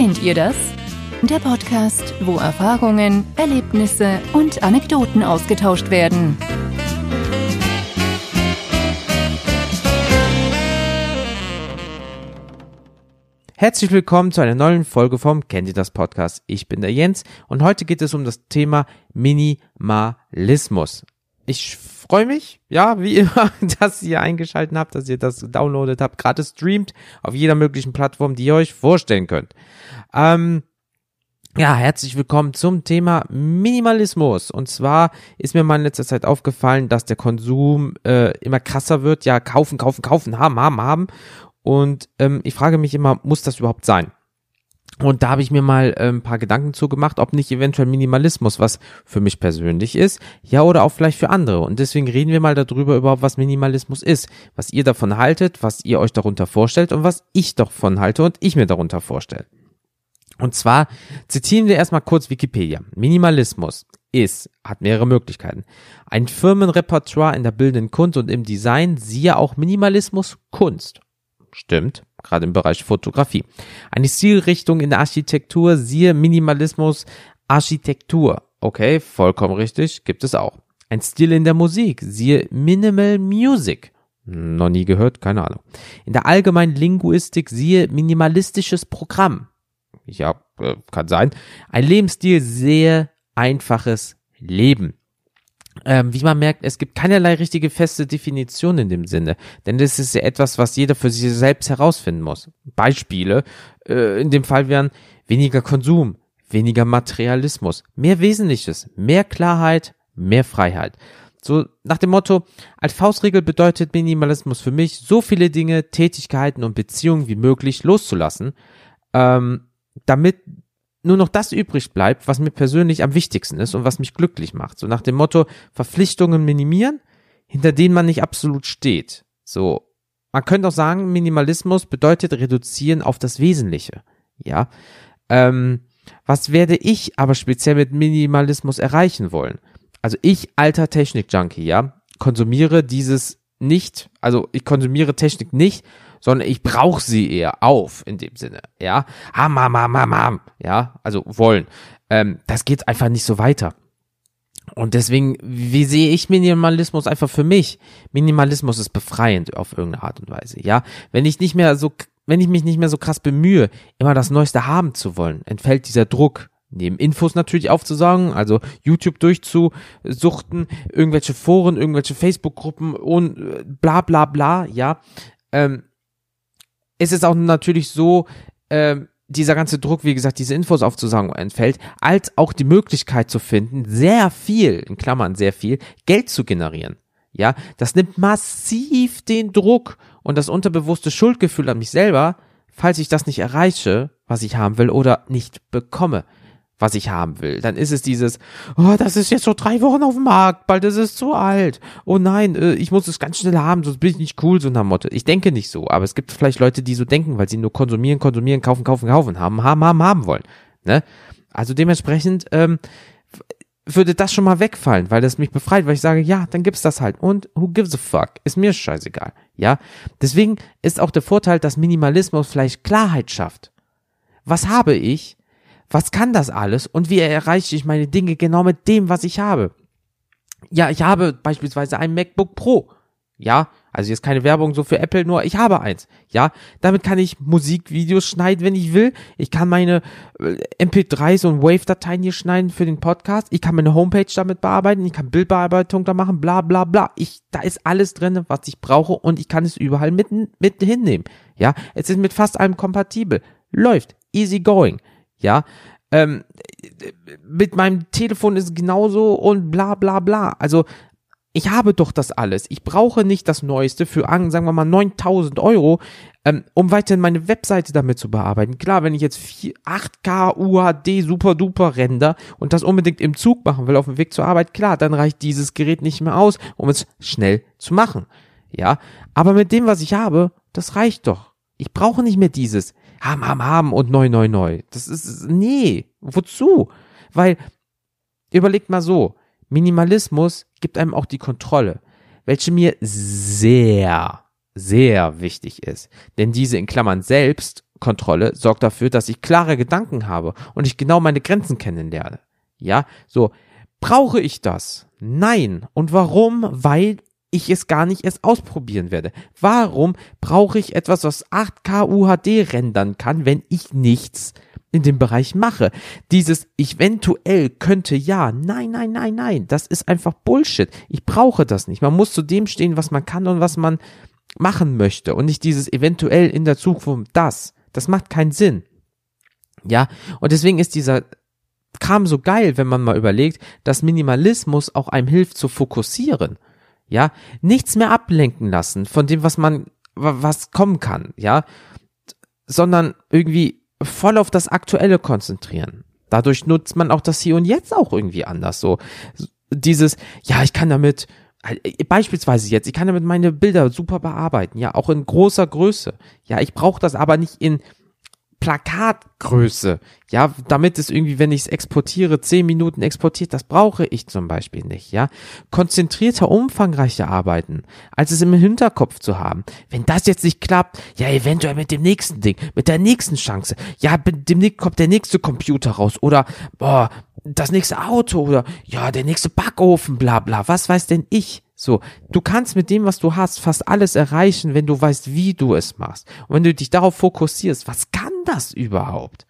Kennt ihr das? Der Podcast, wo Erfahrungen, Erlebnisse und Anekdoten ausgetauscht werden. Herzlich willkommen zu einer neuen Folge vom Kennt ihr das Podcast. Ich bin der Jens und heute geht es um das Thema Minimalismus. Ich freue mich, ja, wie immer, dass ihr eingeschaltet habt, dass ihr das downloadet habt, gerade streamt auf jeder möglichen Plattform, die ihr euch vorstellen könnt. Ähm, ja, herzlich willkommen zum Thema Minimalismus. Und zwar ist mir mal in letzter Zeit aufgefallen, dass der Konsum äh, immer krasser wird. Ja, kaufen, kaufen, kaufen, haben, haben, haben. Und ähm, ich frage mich immer, muss das überhaupt sein? Und da habe ich mir mal äh, ein paar Gedanken zugemacht, ob nicht eventuell Minimalismus was für mich persönlich ist, ja oder auch vielleicht für andere. Und deswegen reden wir mal darüber überhaupt, was Minimalismus ist, was ihr davon haltet, was ihr euch darunter vorstellt und was ich davon halte und ich mir darunter vorstelle. Und zwar zitieren wir erstmal kurz Wikipedia. Minimalismus ist, hat mehrere Möglichkeiten. Ein Firmenrepertoire in der bildenden Kunst und im Design, siehe auch Minimalismus Kunst. Stimmt, gerade im Bereich Fotografie. Eine Stilrichtung in der Architektur, siehe Minimalismus Architektur. Okay, vollkommen richtig, gibt es auch. Ein Stil in der Musik, siehe Minimal Music. Noch nie gehört, keine Ahnung. In der allgemeinen Linguistik, siehe minimalistisches Programm. Ja, äh, kann sein. Ein Lebensstil, sehr einfaches Leben. Ähm, wie man merkt, es gibt keinerlei richtige feste Definition in dem Sinne, denn das ist ja etwas, was jeder für sich selbst herausfinden muss. Beispiele äh, in dem Fall wären weniger Konsum, weniger Materialismus, mehr Wesentliches, mehr Klarheit, mehr Freiheit. So nach dem Motto, als Faustregel bedeutet Minimalismus für mich, so viele Dinge, Tätigkeiten und Beziehungen wie möglich loszulassen, ähm, damit nur noch das übrig bleibt, was mir persönlich am wichtigsten ist und was mich glücklich macht. So nach dem Motto Verpflichtungen minimieren, hinter denen man nicht absolut steht. So, man könnte auch sagen, Minimalismus bedeutet reduzieren auf das Wesentliche. Ja, ähm, was werde ich aber speziell mit Minimalismus erreichen wollen? Also ich, alter Technik-Junkie, ja, konsumiere dieses nicht, also ich konsumiere Technik nicht, sondern ich brauche sie eher auf in dem Sinne, ja. Ham, ham, ham, ham, ham, ja, also wollen. Ähm, das geht einfach nicht so weiter. Und deswegen, wie sehe ich Minimalismus einfach für mich? Minimalismus ist befreiend auf irgendeine Art und Weise, ja. Wenn ich nicht mehr so, wenn ich mich nicht mehr so krass bemühe, immer das Neueste haben zu wollen, entfällt dieser Druck, neben Infos natürlich aufzusagen, also YouTube durchzusuchten, irgendwelche Foren, irgendwelche Facebook-Gruppen und äh, bla bla bla, ja. Ähm, ist es auch natürlich so, ähm, dieser ganze Druck, wie gesagt, diese Infos aufzusagen entfällt, als auch die Möglichkeit zu finden, sehr viel, in Klammern sehr viel, Geld zu generieren. Ja, das nimmt massiv den Druck und das unterbewusste Schuldgefühl an mich selber, falls ich das nicht erreiche, was ich haben will oder nicht bekomme was ich haben will. Dann ist es dieses, oh, das ist jetzt schon drei Wochen auf dem Markt, bald ist es zu alt. Oh nein, äh, ich muss es ganz schnell haben, sonst bin ich nicht cool, so nach Motto. Ich denke nicht so, aber es gibt vielleicht Leute, die so denken, weil sie nur konsumieren, konsumieren, kaufen, kaufen, kaufen, haben, haben, haben, haben wollen. Ne? Also dementsprechend ähm, würde das schon mal wegfallen, weil das mich befreit, weil ich sage, ja, dann gibt's das halt. Und who gives a fuck? Ist mir scheißegal. Ja. Deswegen ist auch der Vorteil, dass Minimalismus vielleicht Klarheit schafft. Was habe ich? Was kann das alles und wie erreiche ich meine Dinge genau mit dem, was ich habe? Ja, ich habe beispielsweise ein MacBook Pro. Ja, also jetzt keine Werbung so für Apple, nur ich habe eins. Ja, damit kann ich Musikvideos schneiden, wenn ich will. Ich kann meine äh, MP3s und Wave-Dateien hier schneiden für den Podcast. Ich kann meine Homepage damit bearbeiten. Ich kann Bildbearbeitung da machen, bla, bla, bla. Ich, da ist alles drin, was ich brauche und ich kann es überall mit, mit hinnehmen. Ja, es ist mit fast allem kompatibel. Läuft. Easy going ja. Ähm, mit meinem Telefon ist genauso und bla bla bla. Also ich habe doch das alles. Ich brauche nicht das Neueste für, sagen wir mal, 9000 Euro, ähm, um weiterhin meine Webseite damit zu bearbeiten. Klar, wenn ich jetzt 4, 8K UHD super duper render und das unbedingt im Zug machen will, auf dem Weg zur Arbeit, klar, dann reicht dieses Gerät nicht mehr aus, um es schnell zu machen. Ja, aber mit dem, was ich habe, das reicht doch. Ich brauche nicht mehr dieses haben, haben, haben und neu, neu, neu. Das ist, nee, wozu? Weil, überlegt mal so, Minimalismus gibt einem auch die Kontrolle, welche mir sehr, sehr wichtig ist. Denn diese in Klammern selbst Kontrolle sorgt dafür, dass ich klare Gedanken habe und ich genau meine Grenzen kennenlerne. Ja, so. Brauche ich das? Nein. Und warum? Weil ich es gar nicht erst ausprobieren werde. Warum brauche ich etwas, was 8K UHD rendern kann, wenn ich nichts in dem Bereich mache? Dieses eventuell könnte ja, nein, nein, nein, nein, das ist einfach Bullshit. Ich brauche das nicht. Man muss zu dem stehen, was man kann und was man machen möchte und nicht dieses eventuell in der Zukunft das. Das macht keinen Sinn. Ja, und deswegen ist dieser Kram so geil, wenn man mal überlegt, dass Minimalismus auch einem hilft zu fokussieren. Ja, nichts mehr ablenken lassen von dem, was man, was kommen kann, ja, sondern irgendwie voll auf das Aktuelle konzentrieren. Dadurch nutzt man auch das Hier und Jetzt auch irgendwie anders. So dieses, ja, ich kann damit äh, beispielsweise jetzt, ich kann damit meine Bilder super bearbeiten, ja, auch in großer Größe. Ja, ich brauche das aber nicht in Plakatgröße. Ja, damit es irgendwie, wenn ich es exportiere, zehn Minuten exportiert, das brauche ich zum Beispiel nicht. Ja, konzentrierter, umfangreicher arbeiten, als es im Hinterkopf zu haben. Wenn das jetzt nicht klappt, ja, eventuell mit dem nächsten Ding, mit der nächsten Chance. Ja, demnächst kommt der nächste Computer raus oder, boah, das nächste Auto oder, ja, der nächste Backofen, bla, bla. Was weiß denn ich? So, du kannst mit dem, was du hast, fast alles erreichen, wenn du weißt, wie du es machst. Und wenn du dich darauf fokussierst, was kann das überhaupt?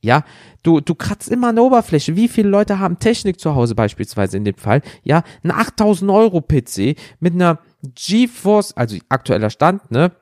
Ja, du, du kratzt immer der Oberfläche. Wie viele Leute haben Technik zu Hause beispielsweise in dem Fall? Ja, ein 8000 Euro PC mit einer GeForce, also aktueller Stand, ne?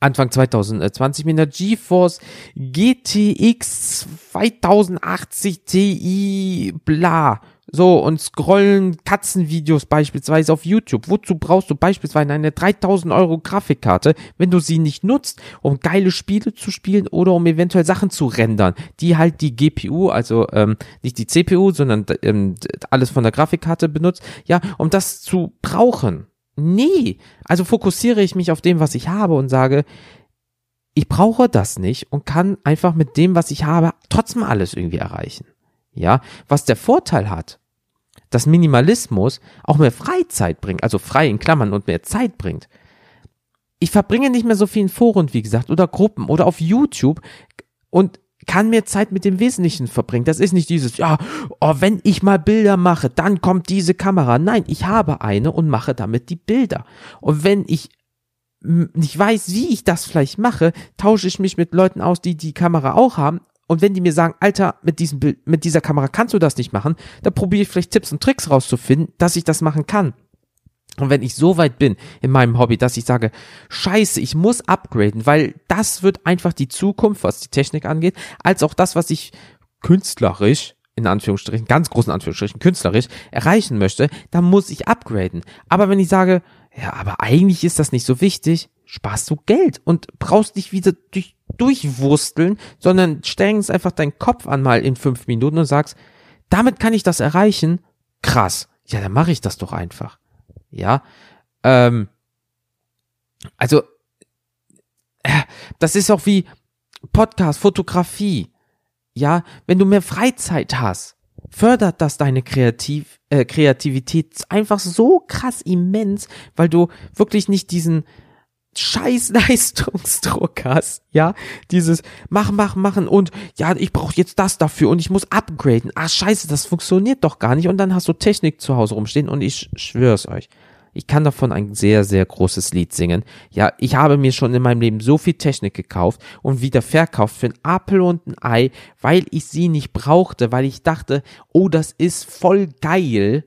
Anfang 2020 mit einer GeForce GTX 2080 Ti, bla. So, und scrollen Katzenvideos beispielsweise auf YouTube. Wozu brauchst du beispielsweise eine 3000 Euro Grafikkarte, wenn du sie nicht nutzt, um geile Spiele zu spielen oder um eventuell Sachen zu rendern, die halt die GPU, also ähm, nicht die CPU, sondern ähm, alles von der Grafikkarte benutzt, ja, um das zu brauchen. Nee, also fokussiere ich mich auf dem, was ich habe und sage, ich brauche das nicht und kann einfach mit dem, was ich habe, trotzdem alles irgendwie erreichen. Ja, was der Vorteil hat, dass Minimalismus auch mehr Freizeit bringt, also frei in Klammern und mehr Zeit bringt. Ich verbringe nicht mehr so viel in Foren, wie gesagt, oder Gruppen oder auf YouTube und kann mehr Zeit mit dem Wesentlichen verbringen. Das ist nicht dieses, ja, oh, wenn ich mal Bilder mache, dann kommt diese Kamera. Nein, ich habe eine und mache damit die Bilder. Und wenn ich nicht weiß, wie ich das vielleicht mache, tausche ich mich mit Leuten aus, die die Kamera auch haben und wenn die mir sagen, Alter, mit diesem Bild, mit dieser Kamera kannst du das nicht machen, dann probiere ich vielleicht Tipps und Tricks rauszufinden, dass ich das machen kann. Und wenn ich so weit bin in meinem Hobby, dass ich sage, scheiße, ich muss upgraden, weil das wird einfach die Zukunft, was die Technik angeht, als auch das, was ich künstlerisch, in Anführungsstrichen, ganz großen Anführungsstrichen, künstlerisch erreichen möchte, dann muss ich upgraden. Aber wenn ich sage, ja, aber eigentlich ist das nicht so wichtig, sparst du Geld und brauchst nicht wieder durch, durchwursteln, sondern strengst einfach deinen Kopf an mal in fünf Minuten und sagst, damit kann ich das erreichen. Krass. Ja, dann mache ich das doch einfach. Ja. Ähm, also, äh, das ist auch wie Podcast, Fotografie. Ja, wenn du mehr Freizeit hast, fördert das deine Kreativ äh, Kreativität einfach so krass immens, weil du wirklich nicht diesen scheiß Leistungsdruck hast, ja, dieses mach, mach, machen und ja, ich brauche jetzt das dafür und ich muss upgraden. Ah, scheiße, das funktioniert doch gar nicht und dann hast du Technik zu Hause rumstehen und ich schwör's euch. Ich kann davon ein sehr, sehr großes Lied singen. Ja, ich habe mir schon in meinem Leben so viel Technik gekauft und wieder verkauft für ein Apfel und ein Ei, weil ich sie nicht brauchte, weil ich dachte, oh, das ist voll geil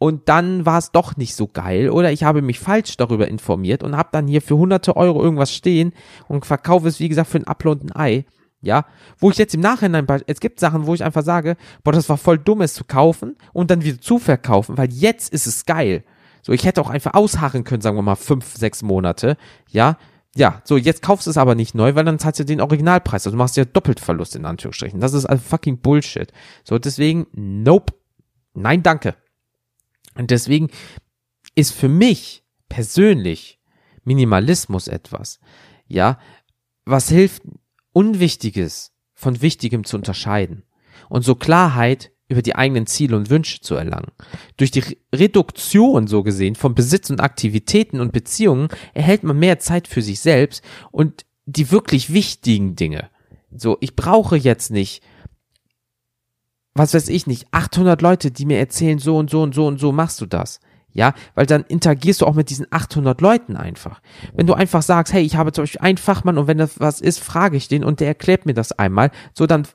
und dann war es doch nicht so geil oder ich habe mich falsch darüber informiert und habe dann hier für hunderte Euro irgendwas stehen und verkaufe es, wie gesagt, für ein und ein Ei. Ja, wo ich jetzt im Nachhinein, es gibt Sachen, wo ich einfach sage, boah, das war voll dumm, es zu kaufen und dann wieder zu verkaufen, weil jetzt ist es geil. So, ich hätte auch einfach ausharren können, sagen wir mal, fünf, sechs Monate. Ja, ja, so, jetzt kaufst du es aber nicht neu, weil dann zahlst du den Originalpreis. Also du machst ja doppelt Verlust in Anführungsstrichen. Das ist also fucking Bullshit. So, deswegen, nope. Nein, danke. Und deswegen ist für mich persönlich Minimalismus etwas, ja, was hilft, Unwichtiges von Wichtigem zu unterscheiden und so Klarheit über die eigenen Ziele und Wünsche zu erlangen. Durch die Reduktion, so gesehen, von Besitz und Aktivitäten und Beziehungen erhält man mehr Zeit für sich selbst und die wirklich wichtigen Dinge. So, ich brauche jetzt nicht, was weiß ich nicht, 800 Leute, die mir erzählen, so und so und so und so machst du das. Ja, weil dann interagierst du auch mit diesen 800 Leuten einfach. Wenn du einfach sagst, hey, ich habe zum Beispiel einen Fachmann und wenn das was ist, frage ich den und der erklärt mir das einmal, so dann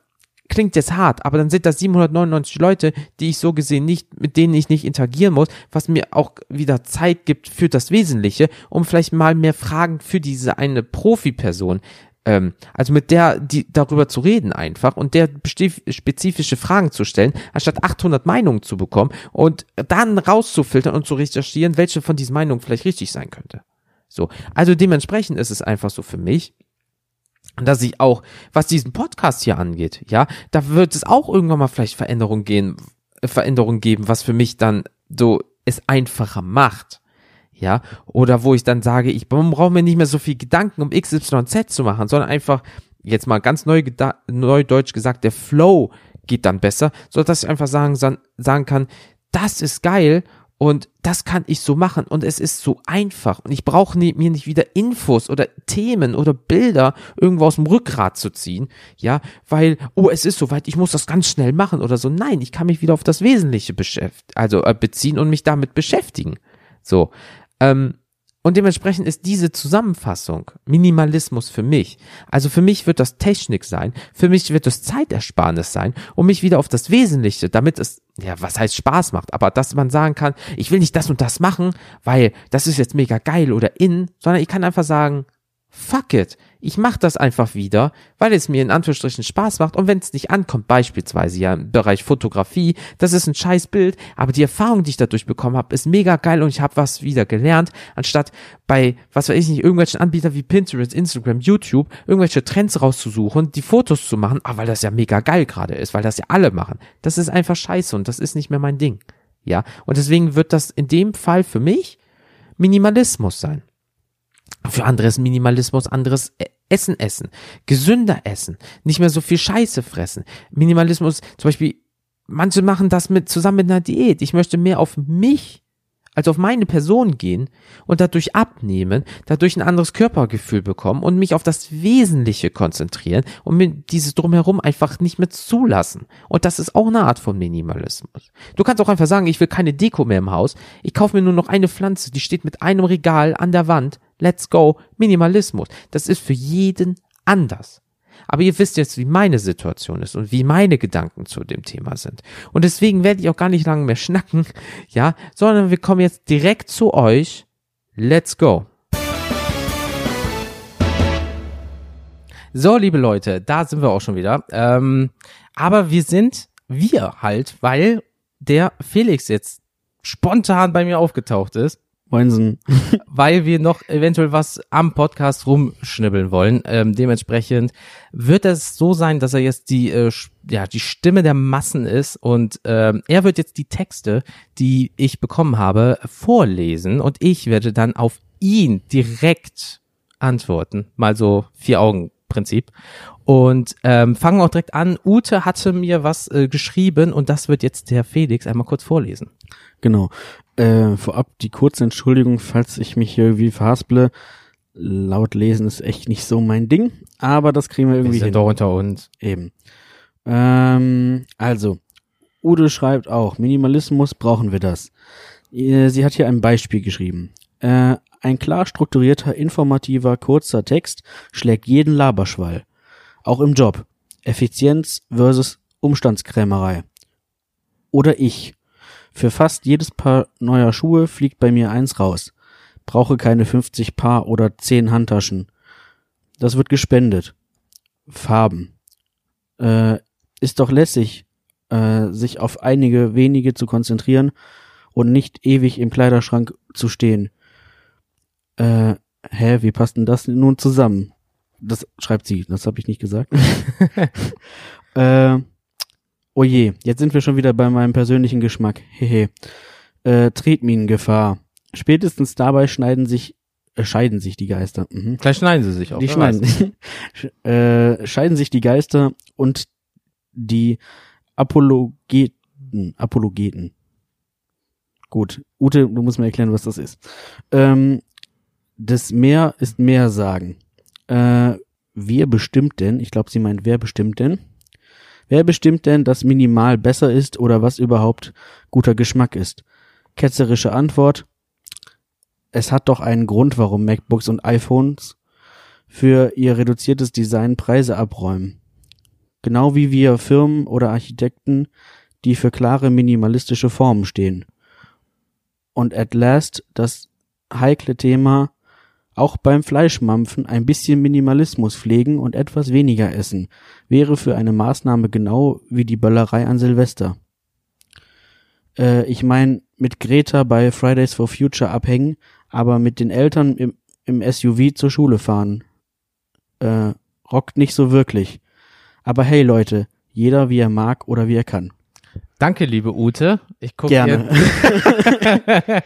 klingt jetzt hart, aber dann sind das 799 Leute, die ich so gesehen nicht, mit denen ich nicht interagieren muss, was mir auch wieder Zeit gibt für das Wesentliche, um vielleicht mal mehr Fragen für diese eine Profi-Person ähm, also mit der, die darüber zu reden einfach und der spezifische Fragen zu stellen, anstatt 800 Meinungen zu bekommen und dann rauszufiltern und zu recherchieren, welche von diesen Meinungen vielleicht richtig sein könnte. So, also dementsprechend ist es einfach so für mich, dass ich auch, was diesen Podcast hier angeht, ja, da wird es auch irgendwann mal vielleicht Veränderungen gehen, Veränderungen geben, was für mich dann so es einfacher macht. Ja, oder wo ich dann sage, ich brauche mir nicht mehr so viel Gedanken um XYZ zu machen, sondern einfach, jetzt mal ganz neu, neu deutsch gesagt, der Flow geht dann besser, so dass ich einfach sagen, sagen kann, das ist geil und das kann ich so machen und es ist so einfach und ich brauche mir nicht wieder Infos oder Themen oder Bilder irgendwo aus dem Rückgrat zu ziehen, ja, weil, oh, es ist soweit, ich muss das ganz schnell machen oder so. Nein, ich kann mich wieder auf das Wesentliche beschäftigen, also äh, beziehen und mich damit beschäftigen. So. Ähm, und dementsprechend ist diese Zusammenfassung Minimalismus für mich. Also für mich wird das Technik sein, für mich wird das Zeitersparnis sein, um mich wieder auf das Wesentliche, damit es, ja, was heißt Spaß macht, aber dass man sagen kann, ich will nicht das und das machen, weil das ist jetzt mega geil oder in, sondern ich kann einfach sagen, fuck it, ich mache das einfach wieder, weil es mir in Anführungsstrichen Spaß macht und wenn es nicht ankommt, beispielsweise ja im Bereich Fotografie, das ist ein scheiß Bild, aber die Erfahrung, die ich dadurch bekommen habe, ist mega geil und ich habe was wieder gelernt, anstatt bei, was weiß ich nicht, irgendwelchen Anbietern wie Pinterest, Instagram, YouTube, irgendwelche Trends rauszusuchen, die Fotos zu machen, ah, weil das ja mega geil gerade ist, weil das ja alle machen. Das ist einfach scheiße und das ist nicht mehr mein Ding. Ja, und deswegen wird das in dem Fall für mich Minimalismus sein. Für anderes Minimalismus, anderes e- Essen essen, gesünder essen, nicht mehr so viel Scheiße fressen. Minimalismus, zum Beispiel, manche machen das mit, zusammen mit einer Diät. Ich möchte mehr auf mich als auf meine Person gehen und dadurch abnehmen, dadurch ein anderes Körpergefühl bekommen und mich auf das Wesentliche konzentrieren und mir dieses drumherum einfach nicht mehr zulassen. Und das ist auch eine Art von Minimalismus. Du kannst auch einfach sagen, ich will keine Deko mehr im Haus, ich kaufe mir nur noch eine Pflanze, die steht mit einem Regal an der Wand, let's go, Minimalismus. Das ist für jeden anders. Aber ihr wisst jetzt, wie meine Situation ist und wie meine Gedanken zu dem Thema sind. Und deswegen werde ich auch gar nicht lange mehr schnacken, ja, sondern wir kommen jetzt direkt zu euch. Let's go. So, liebe Leute, da sind wir auch schon wieder. Ähm, aber wir sind wir halt, weil der Felix jetzt spontan bei mir aufgetaucht ist. Moinsen. weil wir noch eventuell was am Podcast rumschnibbeln wollen. Ähm, dementsprechend wird es so sein, dass er jetzt die, äh, ja, die Stimme der Massen ist und ähm, er wird jetzt die Texte, die ich bekommen habe, vorlesen und ich werde dann auf ihn direkt antworten. Mal so vier Augen Prinzip. Und ähm, fangen auch direkt an. Ute hatte mir was äh, geschrieben und das wird jetzt der Felix einmal kurz vorlesen. Genau. Äh, vorab die kurze Entschuldigung, falls ich mich hier irgendwie verhasple. Laut lesen ist echt nicht so mein Ding, aber das kriegen wir irgendwie wir sind hin. doch unter uns. Eben. Ähm, also, Ude schreibt auch, Minimalismus brauchen wir das. Äh, sie hat hier ein Beispiel geschrieben. Äh, ein klar strukturierter, informativer, kurzer Text schlägt jeden Laberschwall. Auch im Job. Effizienz versus Umstandskrämerei. Oder ich. Für fast jedes Paar neuer Schuhe fliegt bei mir eins raus. Brauche keine 50 Paar oder 10 Handtaschen. Das wird gespendet. Farben. Äh, ist doch lässig, äh, sich auf einige wenige zu konzentrieren und nicht ewig im Kleiderschrank zu stehen. Äh, hä, wie passt denn das nun zusammen? Das schreibt sie, das habe ich nicht gesagt. äh, Oh je, jetzt sind wir schon wieder bei meinem persönlichen Geschmack. Hehe. Äh, Tretminengefahr. Spätestens dabei schneiden sich, äh, scheiden sich die Geister. Mhm. Vielleicht schneiden sie sich auch. Die schneiden. äh, scheiden sich die Geister und die Apologeten. Apologeten. Gut. Ute, du musst mir erklären, was das ist. Ähm, das Mehr ist mehr sagen. Äh, wir bestimmt denn, ich glaube, sie meint, wer bestimmt denn? Wer bestimmt denn, dass minimal besser ist oder was überhaupt guter Geschmack ist? Ketzerische Antwort. Es hat doch einen Grund, warum MacBooks und iPhones für ihr reduziertes Design Preise abräumen. Genau wie wir Firmen oder Architekten, die für klare minimalistische Formen stehen. Und at last das heikle Thema auch beim Fleischmampfen ein bisschen Minimalismus pflegen und etwas weniger essen, wäre für eine Maßnahme genau wie die Böllerei an Silvester. Äh, ich mein, mit Greta bei Fridays for Future abhängen, aber mit den Eltern im, im SUV zur Schule fahren. Äh, rockt nicht so wirklich. Aber hey Leute, jeder wie er mag oder wie er kann. Danke, liebe Ute. Ich gucke Gerne.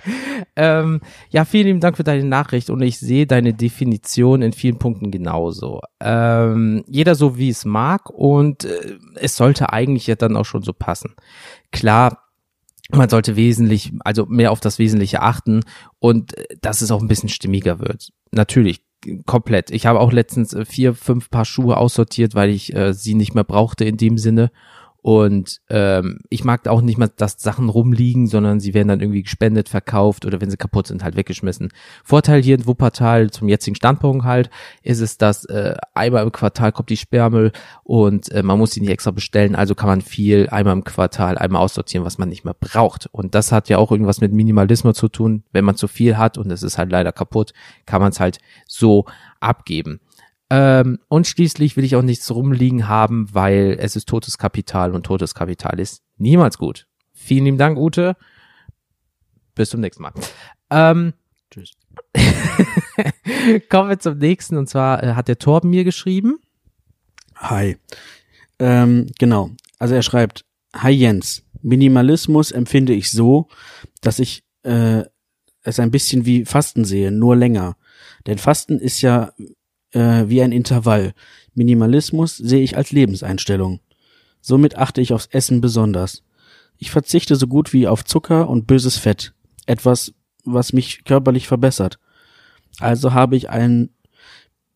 ähm, ja, vielen lieben Dank für deine Nachricht und ich sehe deine Definition in vielen Punkten genauso. Ähm, jeder so wie es mag und äh, es sollte eigentlich ja dann auch schon so passen. Klar, man sollte wesentlich, also mehr auf das Wesentliche achten und äh, dass es auch ein bisschen stimmiger wird. Natürlich, komplett. Ich habe auch letztens äh, vier, fünf Paar Schuhe aussortiert, weil ich äh, sie nicht mehr brauchte in dem Sinne und ähm, ich mag auch nicht mal, dass Sachen rumliegen, sondern sie werden dann irgendwie gespendet, verkauft oder wenn sie kaputt sind, halt weggeschmissen. Vorteil hier in Wuppertal zum jetzigen Standpunkt halt ist es, dass äh, einmal im Quartal kommt die Sperrmüll und äh, man muss sie nicht extra bestellen, also kann man viel einmal im Quartal einmal aussortieren, was man nicht mehr braucht. Und das hat ja auch irgendwas mit Minimalismus zu tun. Wenn man zu viel hat und es ist halt leider kaputt, kann man es halt so abgeben. Ähm, und schließlich will ich auch nichts rumliegen haben, weil es ist totes Kapital und totes Kapital ist niemals gut. Vielen lieben Dank, Ute. Bis zum nächsten Mal. Ähm, Tschüss. Kommen wir zum nächsten und zwar äh, hat der Torben mir geschrieben. Hi. Ähm, genau. Also er schreibt, Hi Jens, Minimalismus empfinde ich so, dass ich äh, es ein bisschen wie Fasten sehe, nur länger. Denn Fasten ist ja äh, wie ein Intervall. Minimalismus sehe ich als Lebenseinstellung. Somit achte ich aufs Essen besonders. Ich verzichte so gut wie auf Zucker und böses Fett, etwas, was mich körperlich verbessert. Also habe ich einen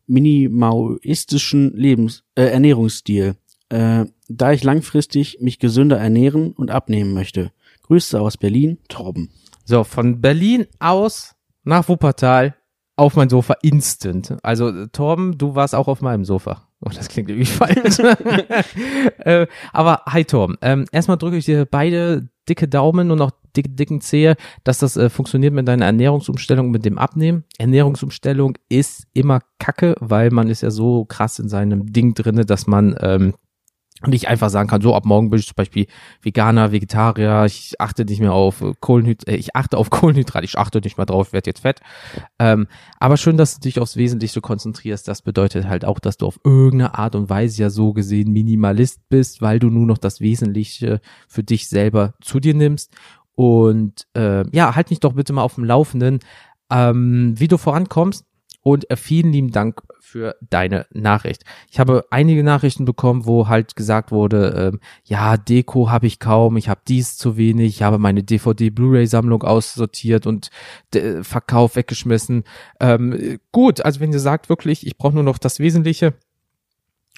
minimalistischen Lebens äh, Ernährungsstil, äh, da ich langfristig mich gesünder ernähren und abnehmen möchte. Grüße aus Berlin, Torben. So, von Berlin aus nach Wuppertal auf mein Sofa instant. Also äh, Torben, du warst auch auf meinem Sofa. Oh, das klingt irgendwie falsch. äh, aber hi Torben, ähm, erstmal drücke ich dir beide dicke Daumen und auch dicke, dicken Zehe, dass das äh, funktioniert mit deiner Ernährungsumstellung, mit dem Abnehmen. Ernährungsumstellung ist immer kacke, weil man ist ja so krass in seinem Ding drinne, dass man ähm, nicht einfach sagen kann, so ab morgen bin ich zum Beispiel Veganer, Vegetarier, ich achte nicht mehr auf Kohlenhydrat, äh, ich achte auf Kohlenhydrat, ich achte nicht mehr drauf, werde jetzt fett. Ähm, aber schön, dass du dich aufs Wesentliche konzentrierst. Das bedeutet halt auch, dass du auf irgendeine Art und Weise ja so gesehen Minimalist bist, weil du nur noch das Wesentliche für dich selber zu dir nimmst. Und äh, ja, halt mich doch bitte mal auf dem Laufenden, ähm, wie du vorankommst. Und äh, vielen lieben Dank für deine Nachricht. Ich habe einige Nachrichten bekommen, wo halt gesagt wurde, ähm, ja, Deko habe ich kaum, ich habe dies zu wenig, ich habe meine DVD-Blu-ray-Sammlung aussortiert und äh, Verkauf weggeschmissen. Ähm, gut, also wenn ihr sagt wirklich, ich brauche nur noch das Wesentliche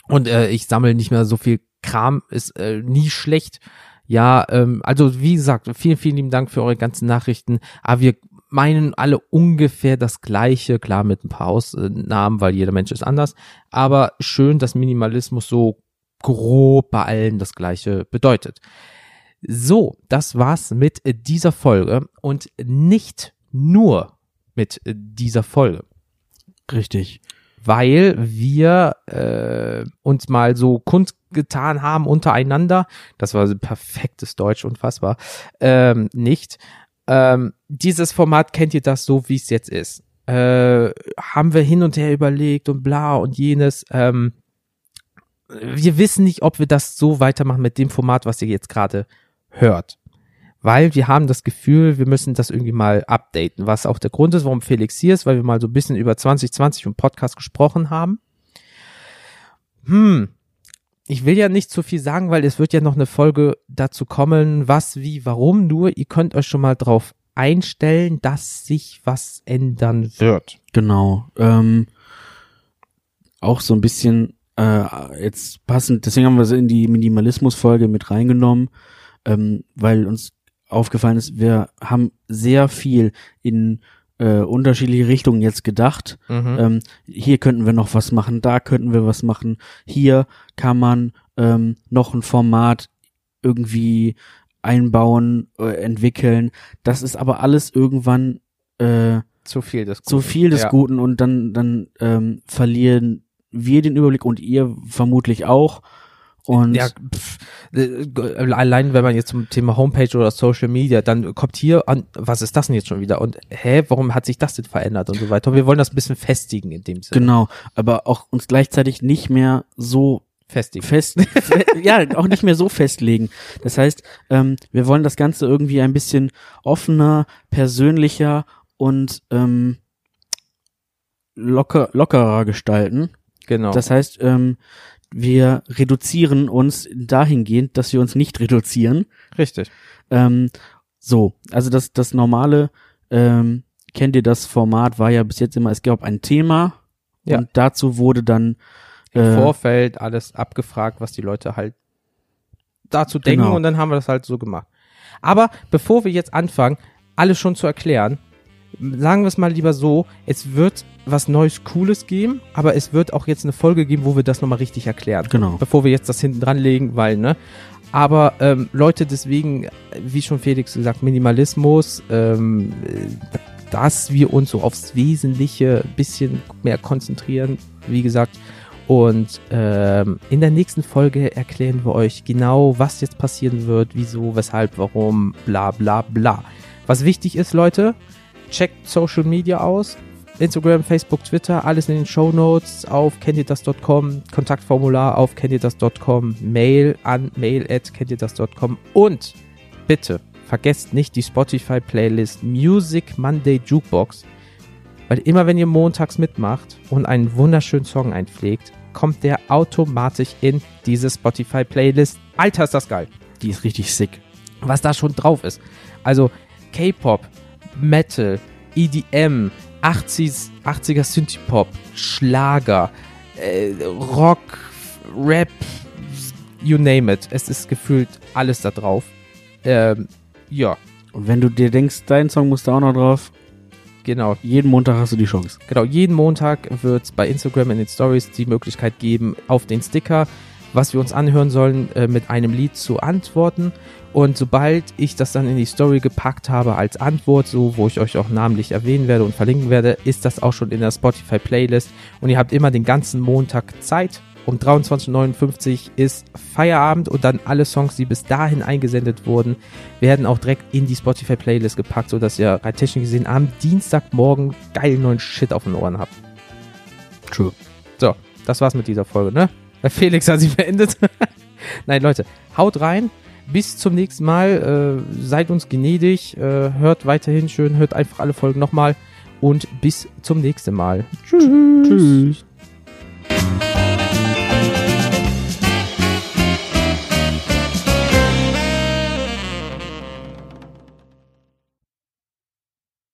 und äh, ich sammle nicht mehr so viel Kram, ist äh, nie schlecht. Ja, ähm, also wie gesagt, vielen, vielen lieben Dank für eure ganzen Nachrichten. Aber wir meinen alle ungefähr das Gleiche, klar mit ein paar Ausnahmen, weil jeder Mensch ist anders, aber schön, dass Minimalismus so grob bei allen das Gleiche bedeutet. So, das war's mit dieser Folge und nicht nur mit dieser Folge. Richtig. Weil wir äh, uns mal so kundgetan haben untereinander, das war perfektes Deutsch, unfassbar, ähm, nicht, ähm, dieses Format kennt ihr das so, wie es jetzt ist. Äh, haben wir hin und her überlegt und bla und jenes. Ähm, wir wissen nicht, ob wir das so weitermachen mit dem Format, was ihr jetzt gerade hört. Weil wir haben das Gefühl, wir müssen das irgendwie mal updaten, was auch der Grund ist, warum Felix hier ist, weil wir mal so ein bisschen über 2020 und Podcast gesprochen haben. Hm, ich will ja nicht zu viel sagen, weil es wird ja noch eine Folge dazu kommen, was, wie, warum. Nur ihr könnt euch schon mal drauf einstellen, dass sich was ändern wird. Genau. Ähm, auch so ein bisschen äh, jetzt passend, deswegen haben wir sie in die Minimalismus-Folge mit reingenommen, ähm, weil uns aufgefallen ist, wir haben sehr viel in äh, unterschiedliche Richtungen jetzt gedacht. Mhm. Ähm, hier könnten wir noch was machen, da könnten wir was machen. Hier kann man ähm, noch ein Format irgendwie einbauen, äh, entwickeln. Das ist aber alles irgendwann äh, zu viel des zu viel des Ja. Guten und dann dann ähm, verlieren wir den Überblick und ihr vermutlich auch. Und Ja, pff, äh, allein wenn man jetzt zum Thema Homepage oder Social Media, dann kommt hier an, was ist das denn jetzt schon wieder? Und hä, warum hat sich das denn verändert und so weiter? Und wir wollen das ein bisschen festigen in dem Sinne. genau, aber auch uns gleichzeitig nicht mehr so Festigen. fest, fe ja, auch nicht mehr so festlegen. Das heißt, ähm, wir wollen das Ganze irgendwie ein bisschen offener, persönlicher und ähm, locker, lockerer gestalten. Genau. Das heißt, ähm, wir reduzieren uns dahingehend, dass wir uns nicht reduzieren. Richtig. Ähm, so, also das, das normale, ähm, kennt ihr das Format, war ja bis jetzt immer, es gab ein Thema Ja. und dazu wurde dann Im äh, Vorfeld alles abgefragt, was die Leute halt dazu denken Genau. und dann haben wir das halt so gemacht. Aber bevor wir jetzt anfangen, alles schon zu erklären, sagen wir es mal lieber so, es wird was Neues, Cooles geben, aber es wird auch jetzt eine Folge geben, wo wir das nochmal richtig erklären. Genau. Bevor wir jetzt das hinten dran legen, weil, ne? Aber ähm, Leute, deswegen, wie schon Felix gesagt, Minimalismus, ähm, äh, dass wir uns so aufs Wesentliche ein bisschen mehr konzentrieren, wie gesagt. Und ähm, in der nächsten Folge erklären wir euch genau, was jetzt passieren wird, wieso, weshalb, warum, bla bla bla. Was wichtig ist, Leute, checkt Social Media aus. Instagram, Facebook, Twitter, alles in den Show Notes auf kenntierdas.com, Kontaktformular auf kenntierdas.com, Mail an mail at kenntierdas.com und bitte vergesst nicht die Spotify Playlist Music Monday Jukebox, weil immer wenn ihr montags mitmacht und einen wunderschönen Song einpflegt, kommt der automatisch in diese Spotify Playlist. Alter, ist das geil die ist richtig sick. was da schon drauf ist. Also K-Pop, Metal, EDM, 80s, 80er Synthie-Pop, Schlager, äh, Rock, Rap, you name it. Es ist gefühlt alles da drauf. Ähm, ja, Und wenn du dir denkst, dein Song muss da auch noch drauf, genau. jeden Montag hast du die Chance. Genau, jeden Montag wird es bei Instagram in den Stories die Möglichkeit geben, auf den Sticker, was wir uns anhören sollen, äh, mit einem Lied zu antworten. Und sobald ich das dann in die Story gepackt habe als Antwort, so wo ich euch auch namentlich erwähnen werde und verlinken werde, ist das auch schon in der Spotify Playlist. Und ihr habt immer den ganzen Montag Zeit. Um 23.59 Uhr ist Feierabend und dann alle Songs, die bis dahin eingesendet wurden, werden auch direkt in die Spotify Playlist gepackt, sodass ihr rein technisch gesehen am Dienstagmorgen geilen neuen Shit auf den Ohren habt. True. So, das war's mit dieser Folge, ne? Felix hat sie beendet. Nein, Leute, haut rein. Bis zum nächsten Mal. Äh, seid uns gnädig. Äh, hört weiterhin schön. Hört einfach alle Folgen nochmal. Und bis zum nächsten Mal. Tschüss. Tschüss.